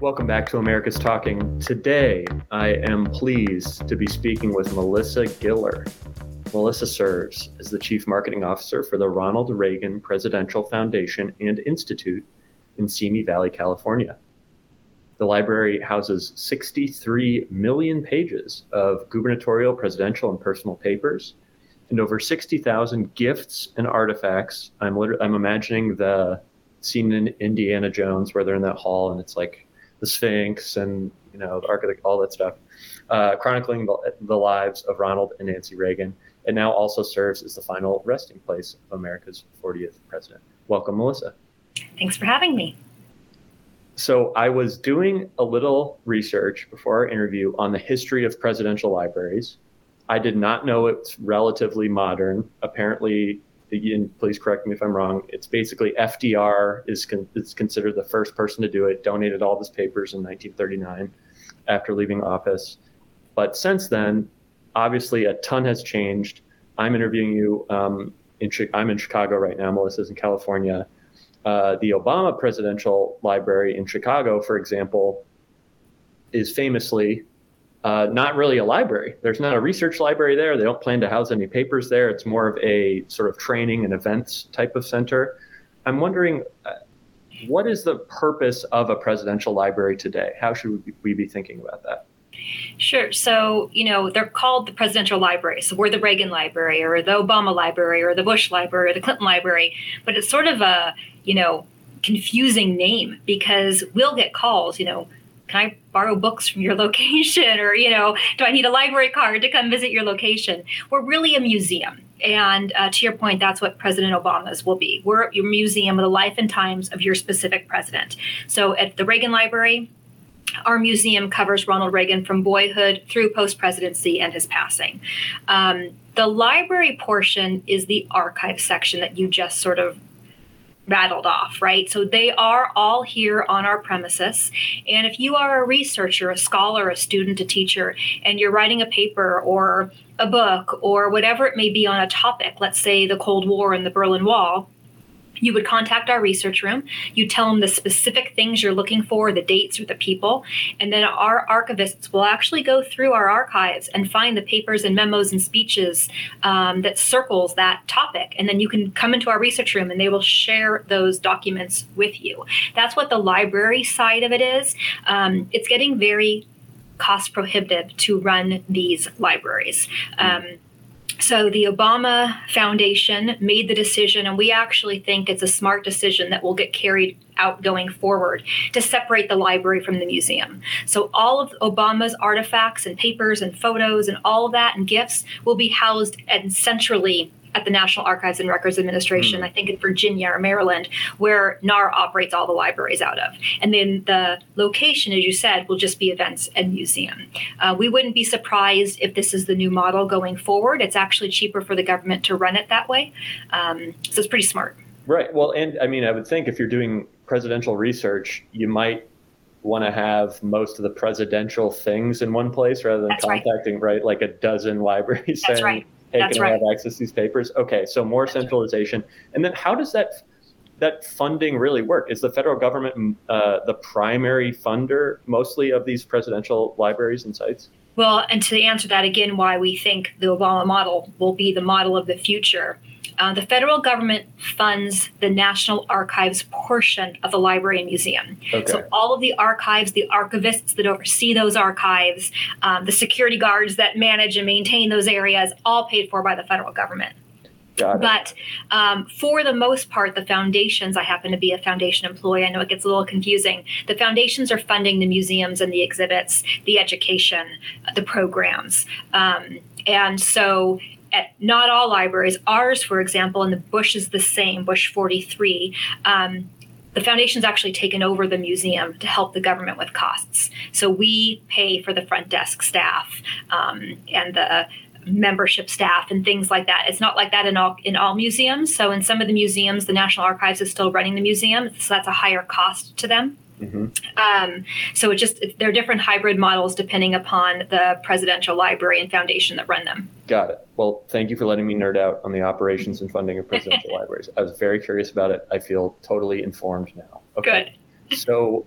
Welcome back to America's Talking. Today, I am pleased to be speaking with Melissa Giller. Melissa serves as the Chief Marketing Officer for the Ronald Reagan Presidential Foundation and Institute in Simi Valley, California. The library houses 63 million pages of gubernatorial, presidential, and personal papers, and over 60,000 gifts and artifacts. I'm I'm imagining the scene in Indiana Jones where they're in that hall and it's like the Sphinx and you know the Ark of the, all that stuff, uh, chronicling the, the lives of Ronald and Nancy Reagan. It now also serves as the final resting place of America's 40th president. Welcome, Melissa. Thanks for having me. So, I was doing a little research before our interview on the history of presidential libraries. I did not know it's relatively modern. Apparently, and please correct me if I'm wrong. It's basically FDR is, con- is considered the first person to do it. Donated all of his papers in 1939 after leaving office. But since then, obviously, a ton has changed. I'm interviewing you. Um, in, I'm in Chicago right now. Melissa's in California. Uh, the Obama Presidential Library in Chicago, for example, is famously uh, not really a library. There's not a research library there. They don't plan to house any papers there. It's more of a sort of training and events type of center. I'm wondering, uh, what is the purpose of a presidential library today? How should we be thinking about that? Sure. So, you know, they're called the presidential library. So we're the Reagan Library or the Obama Library or the Bush Library or the Clinton Library. But it's sort of a, you know, confusing name because we'll get calls, you know, can I borrow books from your location? Or, you know, do I need a library card to come visit your location? We're really a museum. And uh, to your point, that's what President Obama's will be. We're your museum of the life and times of your specific president. So at the Reagan Library, our museum covers Ronald Reagan from boyhood through post presidency and his passing. Um, the library portion is the archive section that you just sort of rattled off, right? So they are all here on our premises. And if you are a researcher, a scholar, a student, a teacher, and you're writing a paper or a book or whatever it may be on a topic, let's say the Cold War and the Berlin Wall, you would contact our research room. You tell them the specific things you're looking for, the dates or the people, and then our archivists will actually go through our archives and find the papers and memos and speeches um, that circles that topic. And then you can come into our research room and they will share those documents with you. That's what the library side of it is. Um, it's getting very cost prohibitive to run these libraries. Um, so the Obama Foundation made the decision, and we actually think it's a smart decision that will get carried out going forward to separate the library from the museum. So all of Obama's artifacts and papers and photos and all of that and gifts will be housed and centrally at the National Archives and Records Administration, mm. I think in Virginia or Maryland, where NAR operates all the libraries out of. And then the location, as you said, will just be events and museum. Uh, we wouldn't be surprised if this is the new model going forward. It's actually cheaper for the government to run it that way. Um, so it's pretty smart. Right. Well, and I mean, I would think if you're doing presidential research, you might want to have most of the presidential things in one place rather than That's contacting right. right. like a dozen libraries That's saying, right hey, That's can right. I have access to these papers? Okay, so more That's centralization. Right. And then how does that that funding really work? Is the federal government uh, the primary funder mostly of these presidential libraries and sites? Well, and to answer that again, why we think the Obama model will be the model of the future uh, the federal government funds the National Archives portion of the library and museum. Okay. So all of the archives, the archivists that oversee those archives, um, the security guards that manage and maintain those areas, all paid for by the federal government. But um, for the most part, the foundations, I happen to be a foundation employee. I know it gets a little confusing. The foundations are funding the museums and the exhibits, the education, the programs. Um, and so at not all libraries, ours, for example, and the Bush is the same, Bush 43. Um, the foundation's actually taken over the museum to help the government with costs. So we pay for the front desk staff um, and the membership staff and things like that. It's not like that in all in all museums. So in some of the museums, the National Archives is still running the museum, so that's a higher cost to them. Mm-hmm. Um, so it just there are different hybrid models depending upon the presidential library and foundation that run them. Got it. Well, thank you for letting me nerd out on the operations and funding of presidential libraries. I was very curious about it. I feel totally informed now. Okay. Good. so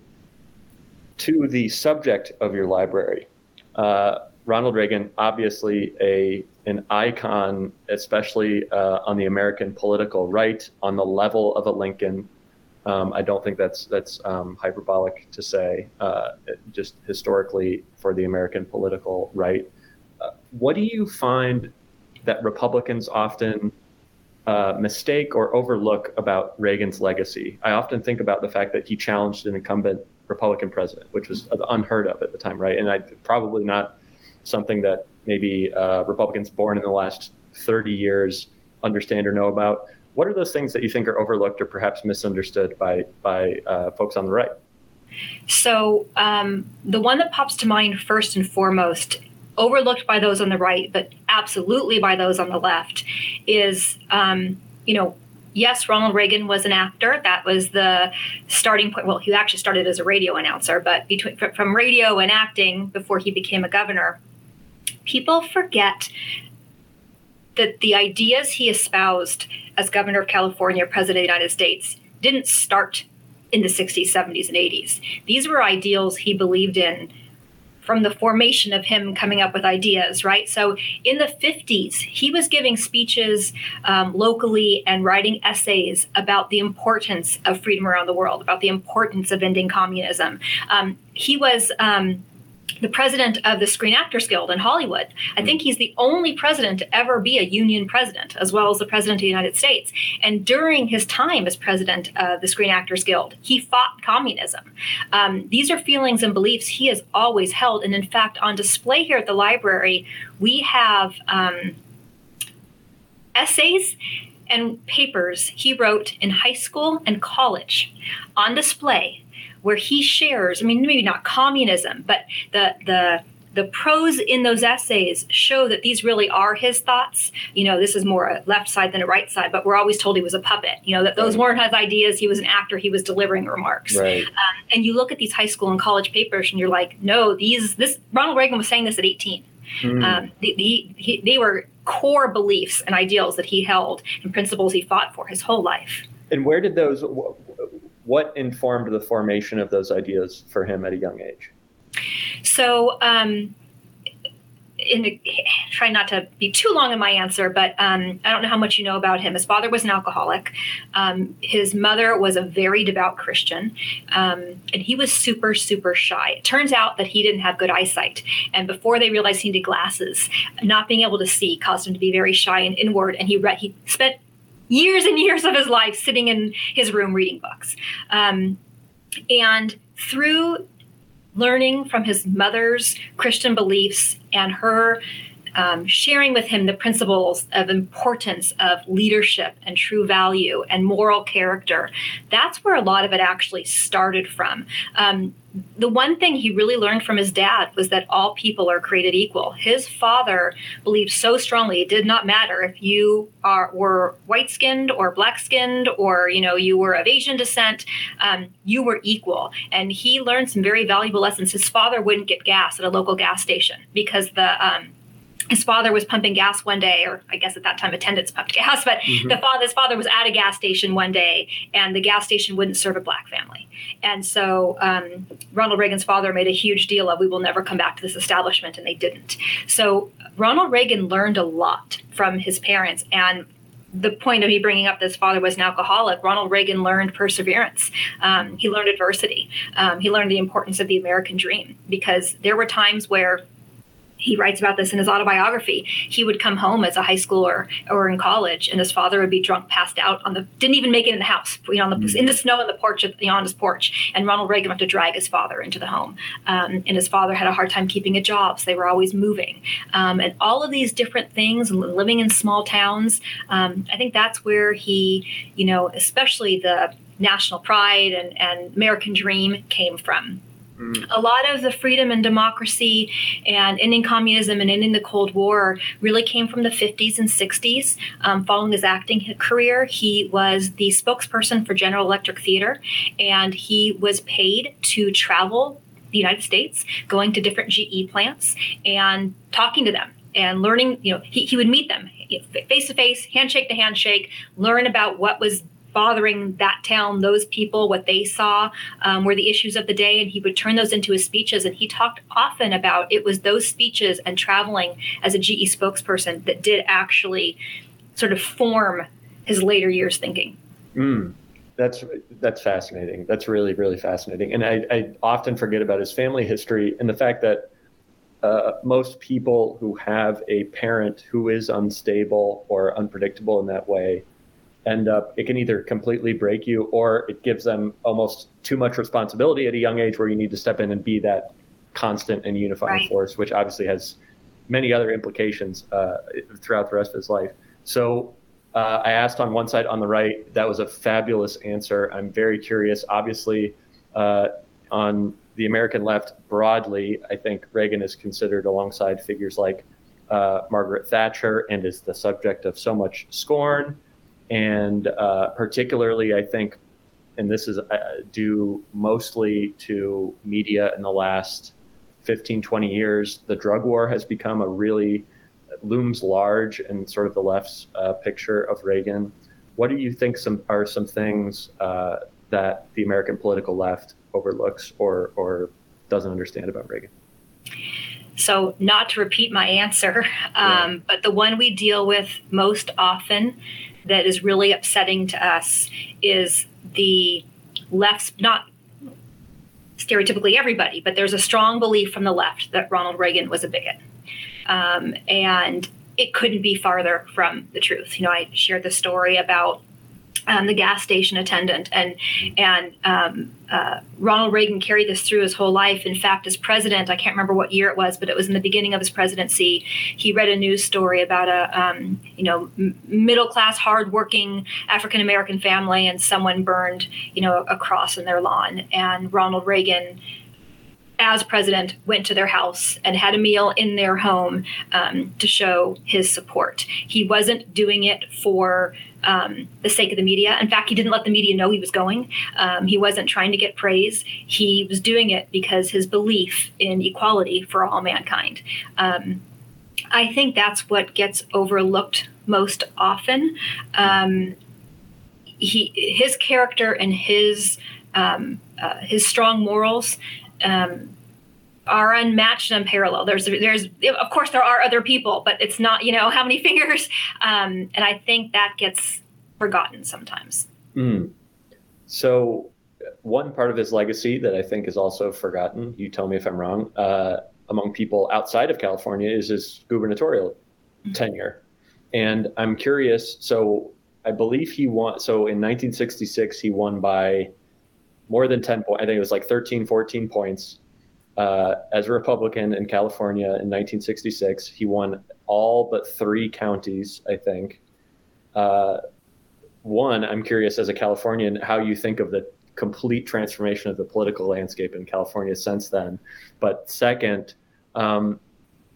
to the subject of your library, uh, Ronald Reagan, obviously a an icon, especially uh, on the American political right, on the level of a Lincoln. Um, I don't think that's that's um, hyperbolic to say, uh, just historically for the American political right. Uh, what do you find that Republicans often uh, mistake or overlook about Reagan's legacy? I often think about the fact that he challenged an incumbent Republican president, which was unheard of at the time, right? And I probably not something that maybe uh, Republicans born in the last 30 years understand or know about. What are those things that you think are overlooked or perhaps misunderstood by by uh, folks on the right? So um, the one that pops to mind first and foremost, overlooked by those on the right, but absolutely by those on the left, is um, you know yes, Ronald Reagan was an actor. That was the starting point. Well, he actually started as a radio announcer, but between from radio and acting before he became a governor, people forget that the ideas he espoused as governor of California, president of the United States, didn't start in the 60s, 70s, and 80s. These were ideals he believed in from the formation of him coming up with ideas, right? So in the 50s, he was giving speeches um, locally and writing essays about the importance of freedom around the world, about the importance of ending communism. Um, he was. Um, the president of the Screen Actors Guild in Hollywood. I think he's the only president to ever be a union president, as well as the president of the United States. And during his time as president of the Screen Actors Guild, he fought communism. Um, these are feelings and beliefs he has always held. And in fact, on display here at the library, we have um, essays and papers he wrote in high school and college on display where he shares, I mean, maybe not communism, but the, the, the prose in those essays show that these really are his thoughts. You know, this is more a left side than a right side, but we're always told he was a puppet. You know, that those right. weren't his ideas. He was an actor. He was delivering remarks. Right. Um, and you look at these high school and college papers, and you're like, no, these this Ronald Reagan was saying this at 18. Mm. Um, the, the, he, they were core beliefs and ideals that he held and principles he fought for his whole life. And where did those? What informed the formation of those ideas for him at a young age? So, um, in try not to be too long in my answer, but um, I don't know how much you know about him. His father was an alcoholic. Um, his mother was a very devout Christian, um, and he was super, super shy. It turns out that he didn't have good eyesight, and before they realized he needed glasses, not being able to see caused him to be very shy and inward. And he read, he spent years and years of his life sitting in his room reading books. Um, and through learning from his mother's Christian beliefs and her um, sharing with him the principles of importance of leadership and true value and moral character. That's where a lot of it actually started from. Um, the one thing he really learned from his dad was that all people are created equal. His father believed so strongly it did not matter if you are were white skinned or black skinned or you know you were of Asian descent, um, you were equal. And he learned some very valuable lessons. His father wouldn't get gas at a local gas station because the um, his father was pumping gas one day, or I guess at that time attendants pumped gas, but mm-hmm. the father, his father was at a gas station one day, and the gas station wouldn't serve a black family. And so um, Ronald Reagan's father made a huge deal of, we will never come back to this establishment, and they didn't. So Ronald Reagan learned a lot from his parents, and the point of me bringing up this father was an alcoholic, Ronald Reagan learned perseverance. Um, he learned adversity. Um, he learned the importance of the American dream because there were times where he writes about this in his autobiography. He would come home as a high schooler or in college, and his father would be drunk, passed out on the didn't even make it in the house, you know, on the, mm-hmm. in the snow on the porch, you know, on his porch. And Ronald Reagan had to drag his father into the home, um, and his father had a hard time keeping a job, so they were always moving, um, and all of these different things, living in small towns. Um, I think that's where he, you know, especially the national pride and, and American dream came from. A lot of the freedom and democracy and ending communism and ending the Cold War really came from the 50s and 60s. Um, following his acting career, he was the spokesperson for General Electric Theater, and he was paid to travel the United States, going to different GE plants and talking to them and learning. You know, he, he would meet them face to face, handshake to handshake, learn about what was bothering that town, those people, what they saw um, were the issues of the day, and he would turn those into his speeches. And he talked often about it was those speeches and traveling as a GE spokesperson that did actually sort of form his later years thinking. Mm, that's that's fascinating. That's really really fascinating. And I, I often forget about his family history and the fact that uh, most people who have a parent who is unstable or unpredictable in that way end up it can either completely break you or it gives them almost too much responsibility at a young age where you need to step in and be that constant and unifying right. force which obviously has many other implications uh, throughout the rest of his life so uh, I asked on one side on the right. That was a fabulous answer. I'm very curious. Obviously, uh, on the American left broadly, I think Reagan is considered alongside figures like uh, Margaret Thatcher and is the subject of so much scorn. And uh, particularly, I think, and this is uh, due mostly to media in the last 15, 20 years, the drug war has become a really looms large in sort of the left's uh, picture of Reagan. What do you think some are some things uh, that the American political left overlooks or or doesn't understand about Reagan? So, not to repeat my answer, um, but the one we deal with most often that is really upsetting to us is the left's not stereotypically everybody, but there's a strong belief from the left that Ronald Reagan was a bigot. Um, and it couldn't be farther from the truth. You know, I shared the story about um, the gas station attendant, and and um, uh, Ronald Reagan carried this through his whole life. In fact, as president, I can't remember what year it was, but it was in the beginning of his presidency. He read a news story about a um, you know m- middle class, hardworking African American family, and someone burned you know a cross in their lawn, and Ronald Reagan as president, went to their house and had a meal in their home um, to show his support. He wasn't doing it for um, the sake of the media. In fact, he didn't let the media know he was going. Um, he wasn't trying to get praise. He was doing it because his belief in equality for all mankind. Um, I think that's what gets overlooked most often. Um, he, his character and his um, uh, his strong morals um, are unmatched and unparalleled. There's, there's, of course, there are other people, but it's not, you know, how many fingers. Um, and I think that gets forgotten sometimes. Mm. So, one part of his legacy that I think is also forgotten, you tell me if I'm wrong, uh, among people outside of California is his gubernatorial mm-hmm. tenure. And I'm curious. So, I believe he won. So, in 1966, he won by more than 10 points. I think it was like 13, 14 points. Uh, as a Republican in California in 1966, he won all but three counties, I think. Uh, one, I'm curious as a Californian how you think of the complete transformation of the political landscape in California since then. But second, um,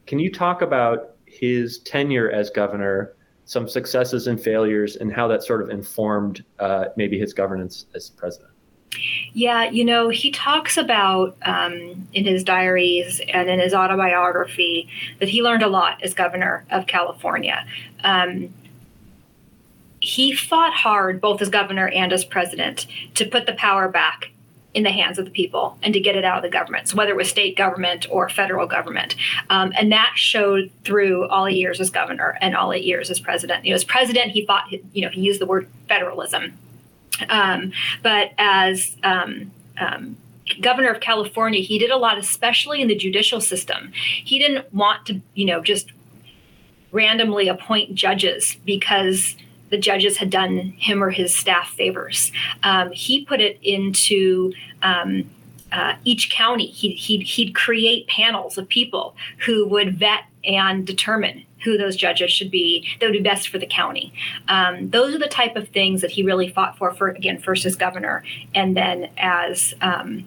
can you talk about his tenure as governor, some successes and failures, and how that sort of informed uh, maybe his governance as president? Yeah, you know, he talks about um, in his diaries and in his autobiography that he learned a lot as governor of California. Um, he fought hard, both as governor and as president, to put the power back in the hands of the people and to get it out of the government, so whether it was state government or federal government. Um, and that showed through all eight years as governor and all eight years as president. You know, as president, he fought, you know, he used the word federalism um, but as um, um, governor of California, he did a lot, especially in the judicial system. He didn't want to, you know, just randomly appoint judges because the judges had done him or his staff favors. Um, he put it into um, uh, each county. He, he'd, he'd create panels of people who would vet and determine who those judges should be that would be best for the county. Um, those are the type of things that he really fought for, for again, first as governor and then as um,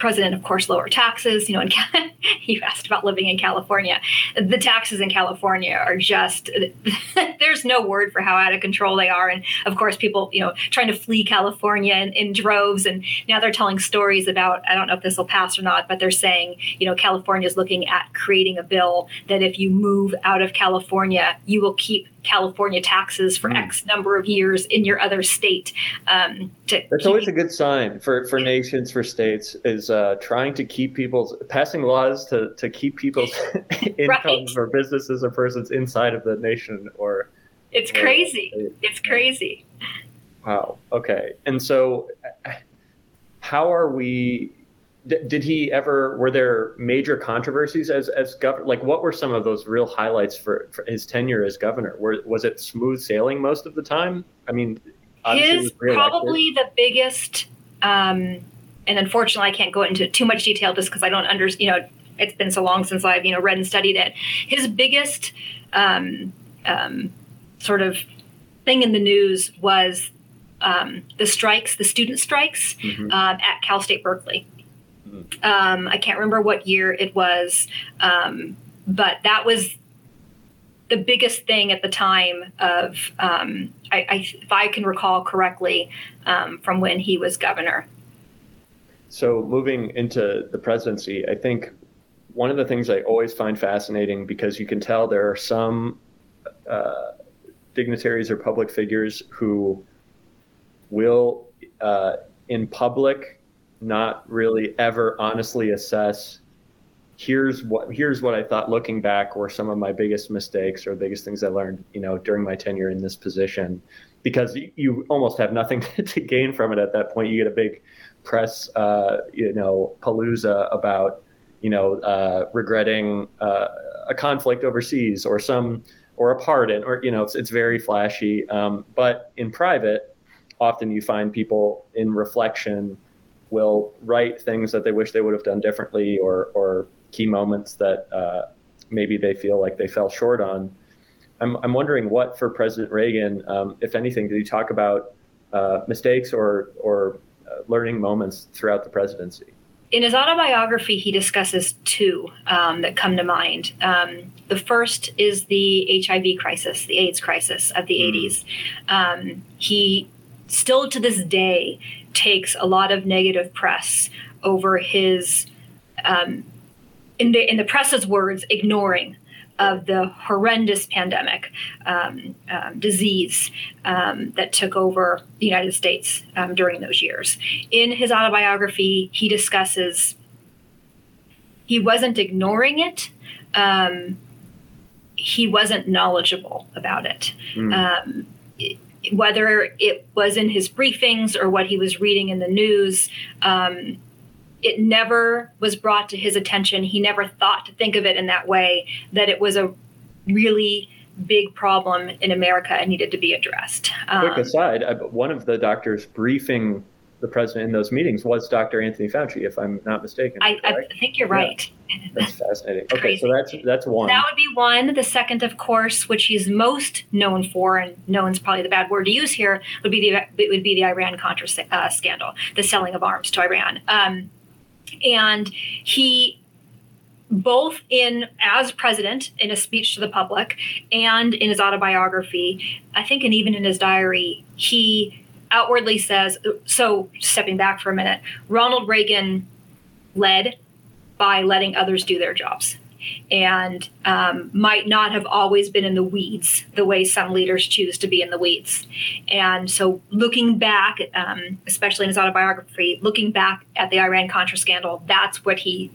president, of course, lower taxes. You know, and you asked about living in California. The taxes in California are just there's no word for how out of control they are. And of course, people, you know, trying to flee California in, in droves. And now they're telling stories about I don't know if this will pass or not, but they're saying, you know, California is looking at creating a bill that if you move out of California, you will keep California taxes for mm. X number of years in your other state. Um, That's always a good sign for, for nations, for states, is uh, trying to keep people's passing laws to, to keep people's incomes right. or businesses or persons inside of the nation or. It's crazy. Or, it's crazy. Wow. Okay. And so, how are we did he ever were there major controversies as as governor like what were some of those real highlights for, for his tenure as governor were, was it smooth sailing most of the time i mean his probably the biggest um, and unfortunately i can't go into too much detail just because i don't understand you know it's been so long since i've you know read and studied it his biggest um, um, sort of thing in the news was um, the strikes, the student strikes mm-hmm. um, at Cal State Berkeley. Um, I can't remember what year it was, um, but that was the biggest thing at the time of, um, I, I, if I can recall correctly, um, from when he was governor. So moving into the presidency, I think one of the things I always find fascinating because you can tell there are some uh, dignitaries or public figures who will, uh, in public, not really ever honestly assess here's what here's what I thought looking back were some of my biggest mistakes or biggest things I learned, you know, during my tenure in this position, because you almost have nothing to gain from it at that point. You get a big press, uh, you know, palooza about, you know, uh, regretting uh, a conflict overseas or some or a pardon, or you know, it's it's very flashy. Um, but in private, often you find people in reflection will write things that they wish they would have done differently or, or key moments that uh, maybe they feel like they fell short on. I'm, I'm wondering what for President Reagan, um, if anything, did he talk about uh, mistakes or, or learning moments throughout the presidency? In his autobiography, he discusses two um, that come to mind. Um, the first is the HIV crisis, the AIDS crisis of the mm. 80s. Um, he still to this day takes a lot of negative press over his, um, in the in the press's words, ignoring of the horrendous pandemic um, um, disease um, that took over the United States um, during those years. In his autobiography, he discusses he wasn't ignoring it. Um, he wasn't knowledgeable about it. Mm whether it was in his briefings or what he was reading in the news, um, it never was brought to his attention. He never thought to think of it in that way, that it was a really big problem in America and needed to be addressed. Um, Quick aside, one of the doctors briefing the president in those meetings was Dr. Anthony Fauci, if I'm not mistaken. I, I think you're right. Yeah. That's fascinating. Okay, Crazy. so that's that's one. That would be one. The second, of course, which he's most known for, and known is probably the bad word to use here, would be the would be the Iran Contra uh, scandal, the selling of arms to Iran. Um, and he both in as president in a speech to the public and in his autobiography i think and even in his diary he outwardly says so stepping back for a minute ronald reagan led by letting others do their jobs and um, might not have always been in the weeds the way some leaders choose to be in the weeds. And so, looking back, um, especially in his autobiography, looking back at the Iran Contra scandal, that's what he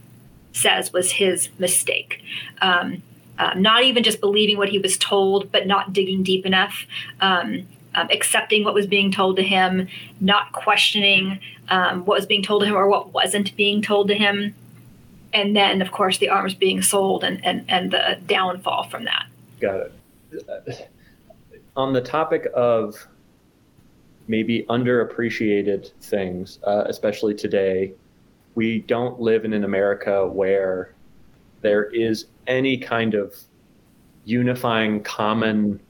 says was his mistake. Um, uh, not even just believing what he was told, but not digging deep enough. Um, um, accepting what was being told to him, not questioning um, what was being told to him or what wasn't being told to him. And then, of course, the arms being sold and, and, and the downfall from that. Got it. On the topic of maybe underappreciated things, uh, especially today, we don't live in an America where there is any kind of unifying common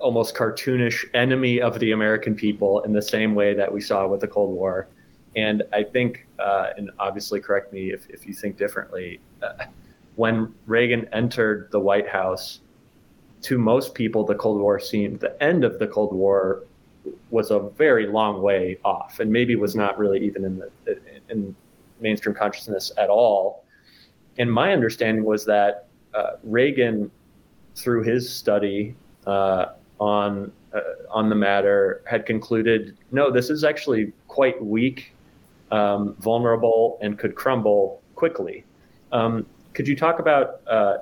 almost cartoonish enemy of the American people in the same way that we saw with the Cold War. And I think, uh, and obviously correct me if, if you think differently, uh, when Reagan entered the White House, to most people, the Cold War seemed the end of the Cold War was a very long way off, and maybe was not really even in the in mainstream consciousness at all. And my understanding was that uh, Reagan, through his study uh, on uh, on the matter had concluded, no, this is actually quite weak, um, vulnerable, and could crumble quickly. Um, could you talk about uh,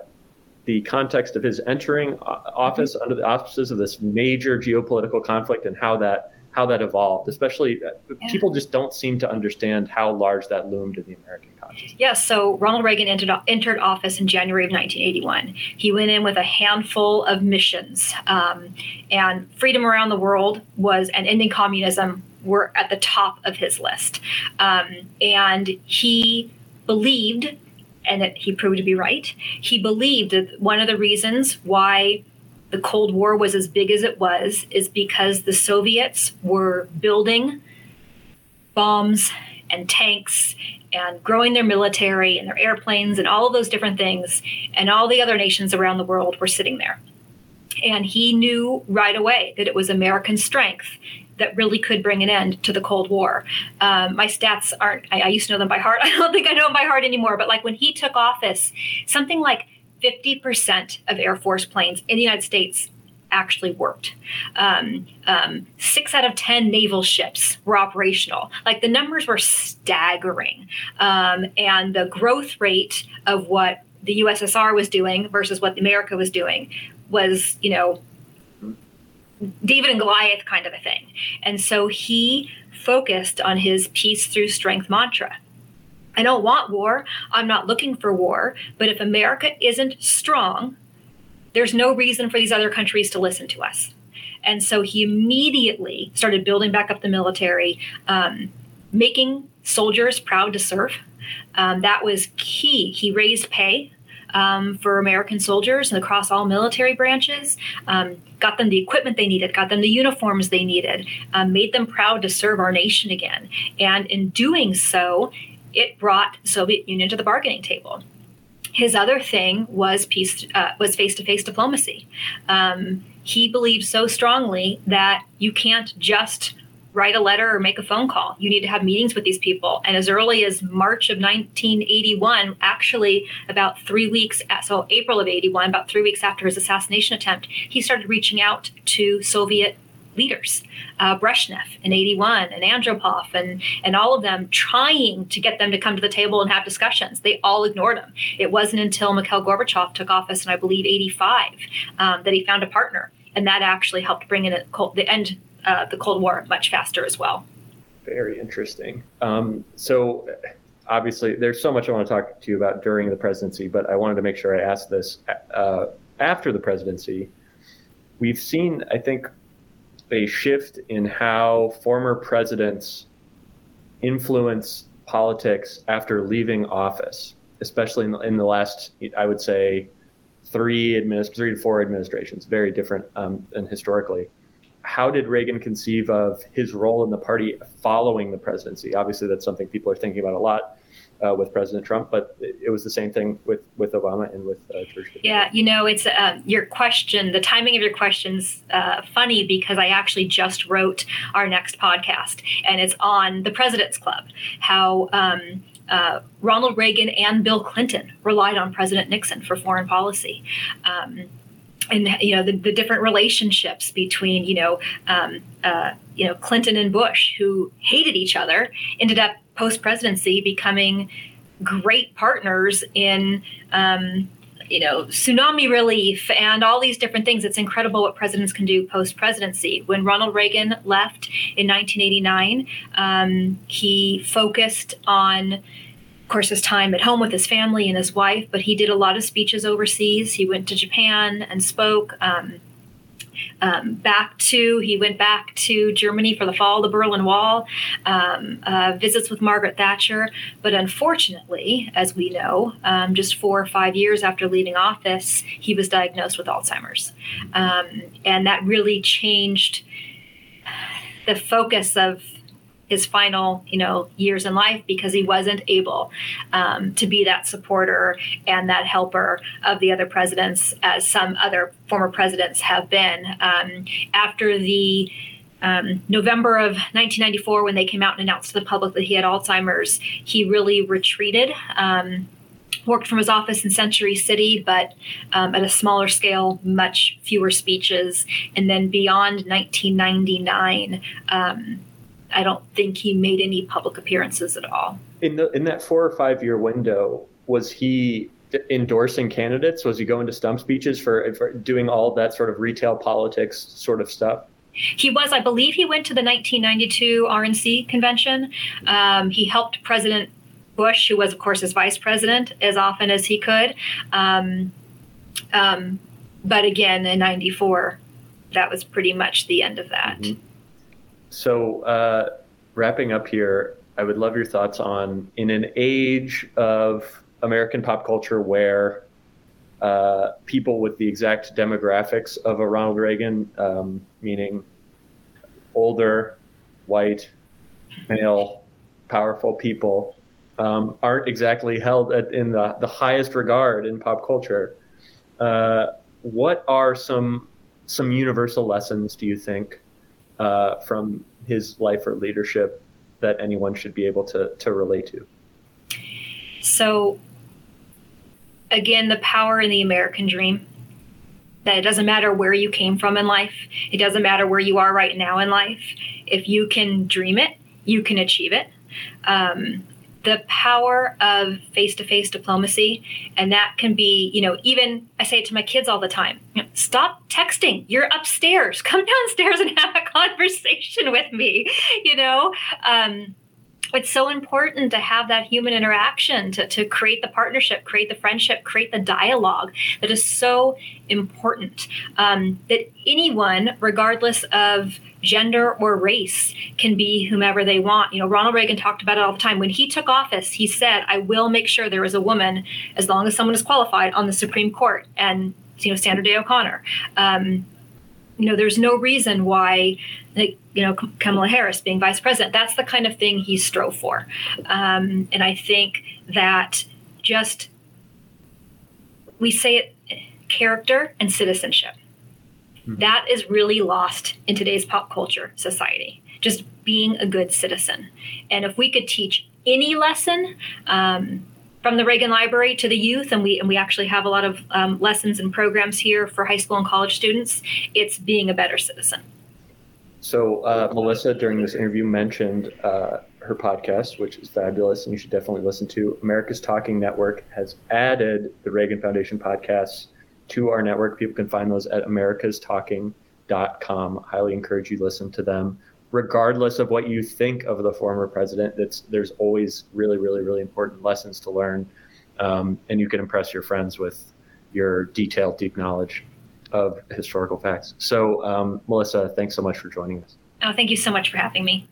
the context of his entering office mm-hmm. under the auspices of this major geopolitical conflict and how that how that evolved, especially uh, yeah. people just don't seem to understand how large that loomed in the American consciousness. Yes, so Ronald Reagan entered, entered office in January of 1981. He went in with a handful of missions, um, and freedom around the world was, and ending communism were at the top of his list. Um, and he believed, and it, he proved to be right, he believed that one of the reasons why the Cold War was as big as it was is because the Soviets were building bombs and tanks and growing their military and their airplanes and all of those different things. And all the other nations around the world were sitting there. And he knew right away that it was American strength that really could bring an end to the Cold War. Um, my stats aren't, I, I used to know them by heart. I don't think I know them by heart anymore. But like when he took office, something like 50% of Air Force planes in the United States actually worked. Um, um, six out of 10 naval ships were operational. Like the numbers were staggering. Um, and the growth rate of what the USSR was doing versus what America was doing was, you know, David and Goliath kind of a thing. And so he focused on his peace through strength mantra. I don't want war. I'm not looking for war. But if America isn't strong, there's no reason for these other countries to listen to us. And so he immediately started building back up the military, um, making soldiers proud to serve. Um, that was key. He raised pay um, for American soldiers and across all military branches, um, got them the equipment they needed, got them the uniforms they needed, um, made them proud to serve our nation again. And in doing so, it brought Soviet Union to the bargaining table. His other thing was peace uh, was face to face diplomacy. Um, he believed so strongly that you can't just write a letter or make a phone call. You need to have meetings with these people. And as early as March of 1981, actually about three weeks, so April of 81, about three weeks after his assassination attempt, he started reaching out to Soviet leaders, uh, Brezhnev in 81 and Andropov and, and all of them trying to get them to come to the table and have discussions. They all ignored him. It wasn't until Mikhail Gorbachev took office in, I believe, 85 um, that he found a partner. And that actually helped bring in a, the end uh, the Cold War much faster as well. Very interesting. Um, so obviously there's so much I want to talk to you about during the presidency, but I wanted to make sure I asked this uh, after the presidency. We've seen, I think, a shift in how former presidents influence politics after leaving office, especially in the, in the last, I would say, three administ- three to four administrations, very different um, than historically. How did Reagan conceive of his role in the party following the presidency? Obviously, that's something people are thinking about a lot uh, with President Trump, but it, was the same thing with with Obama and with uh, George. Yeah, you know, it's uh, your question. The timing of your question's uh, funny because I actually just wrote our next podcast, and it's on the President's Club. How um, uh, Ronald Reagan and Bill Clinton relied on President Nixon for foreign policy. Um, and you know the, the, different relationships between you know um, uh, you know Clinton and Bush, who hated each other, ended up post presidency becoming great partners in um, you know tsunami relief and all these different things. It's incredible what presidents can do post presidency when ronald reagan left in 1989 um, he focused on of course his time at home with his family and his wife but he did a lot of speeches overseas he went to japan and spoke um, um, back to, he went back to Germany for the fall of the Berlin Wall, um, uh, visits with Margaret Thatcher. But unfortunately, as we know, um, just four or five years after leaving office, he was diagnosed with Alzheimer's. Um, and that really changed the focus of his final you know years in life because he wasn't able um, to be that supporter and that helper of the other presidents as some other former presidents have been um, after the um, November of 1994, when they came out and announced to the public that he had Alzheimer's, he really retreated. Um, worked from his office in Century City, but um, at a smaller scale, much fewer speeches. And then beyond 1999, um, I don't think he made any public appearances at all. In the in that four or five year window, was he endorsing candidates? Was he going to stump speeches for, for doing all that sort of retail politics sort of stuff? He was, I believe, he went to the 1992 RNC convention. Um, he helped President Bush, who was, of course, his vice president, as often as he could. Um, um, but again, in '94, that was pretty much the end of that. Mm-hmm. So, uh, wrapping up here, I would love your thoughts on in an age of American pop culture where uh, people with the exact demographics of a Ronald Reagan, um, meaning older, white, male, powerful people, um, aren't exactly held at, in the, the highest regard in pop culture. Uh, what are some some universal lessons do you think uh, from his life or leadership that anyone should be able to to relate to? So again, the power in the American dream. That it doesn't matter where you came from in life, it doesn't matter where you are right now in life. If you can dream it, you can achieve it. Um, the power of face-to-face diplomacy and that can be you know even i say it to my kids all the time stop texting. You're upstairs. Come downstairs and have a conversation with me you know? Um, it's so important to have that human interaction to, to create the partnership create the friendship create the dialogue that is so important um, that anyone regardless of gender or race can be whomever they want. You know ronald reagan talked about it all the time. When he took office he said i will make sure there is a woman as long as someone is qualified on the supreme court and you know sandra day o'connor. Um, you know, there's no reason why, like, you know, Kamala Harris being vice president, that's the kind of thing he strove for. Um, and I think that just, we say it, character and citizenship. Mm-hmm. That is really lost in today's pop culture society, just being a good citizen. And if we could teach any lesson, um, from the Reagan Library to the youth, and we and we actually have a lot of um, lessons and programs here for high school and college students. It's being a better citizen. So uh, Melissa, during this interview, mentioned uh, her podcast, which is fabulous, and you should definitely listen to. America's Talking Network has added the Reagan Foundation podcasts to our network. People can find those at americastalking.com. Highly encourage you listen to them regardless of what you think of the former president, that's there's always really, really, really important lessons to learn, um, and you can impress your friends with your detailed, deep knowledge of historical facts. So, um, Melissa, thanks so much for joining us. Oh, thank you so much for having me.